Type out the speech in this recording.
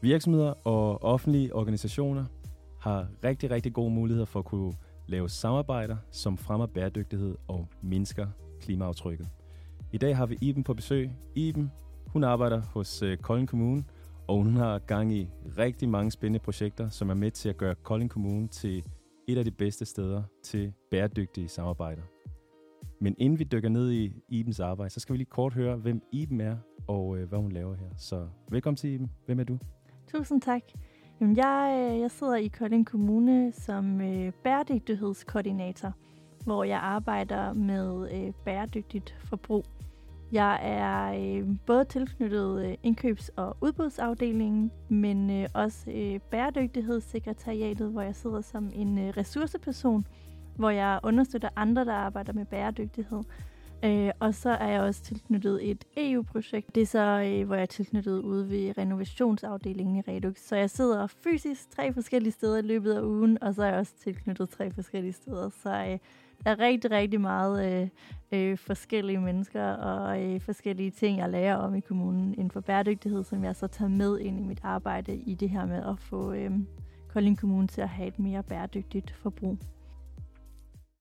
Virksomheder og offentlige organisationer har rigtig, rigtig gode muligheder for at kunne lave samarbejder, som fremmer bæredygtighed og mindsker klimaaftrykket. I dag har vi Iben på besøg. Iben, hun arbejder hos øh, Kolding Kommune, og hun har gang i rigtig mange spændende projekter, som er med til at gøre Kolding Kommune til et af de bedste steder til bæredygtige samarbejder. Men inden vi dykker ned i Ibens arbejde, så skal vi lige kort høre, hvem Iben er og øh, hvad hun laver her. Så velkommen til Iben. Hvem er du? Tusind tak. Jamen, jeg, øh, jeg sidder i Kolding Kommune som øh, bæredygtighedskoordinator, hvor jeg arbejder med øh, bæredygtigt forbrug. Jeg er øh, både tilknyttet øh, indkøbs- og udbudsafdelingen, men øh, også øh, bæredygtighedssekretariatet, hvor jeg sidder som en øh, ressourceperson, hvor jeg understøtter andre, der arbejder med bæredygtighed. Øh, og så er jeg også tilknyttet et EU-projekt. Det er så, øh, hvor jeg er tilknyttet ude ved renovationsafdelingen i Redux. Så jeg sidder fysisk tre forskellige steder i løbet af ugen, og så er jeg også tilknyttet tre forskellige steder. Så øh, der er rigtig, rigtig meget øh, øh, forskellige mennesker og øh, forskellige ting, jeg lærer om i kommunen inden for bæredygtighed, som jeg så tager med ind i mit arbejde i det her med at få øh, Kolding Kommune til at have et mere bæredygtigt forbrug.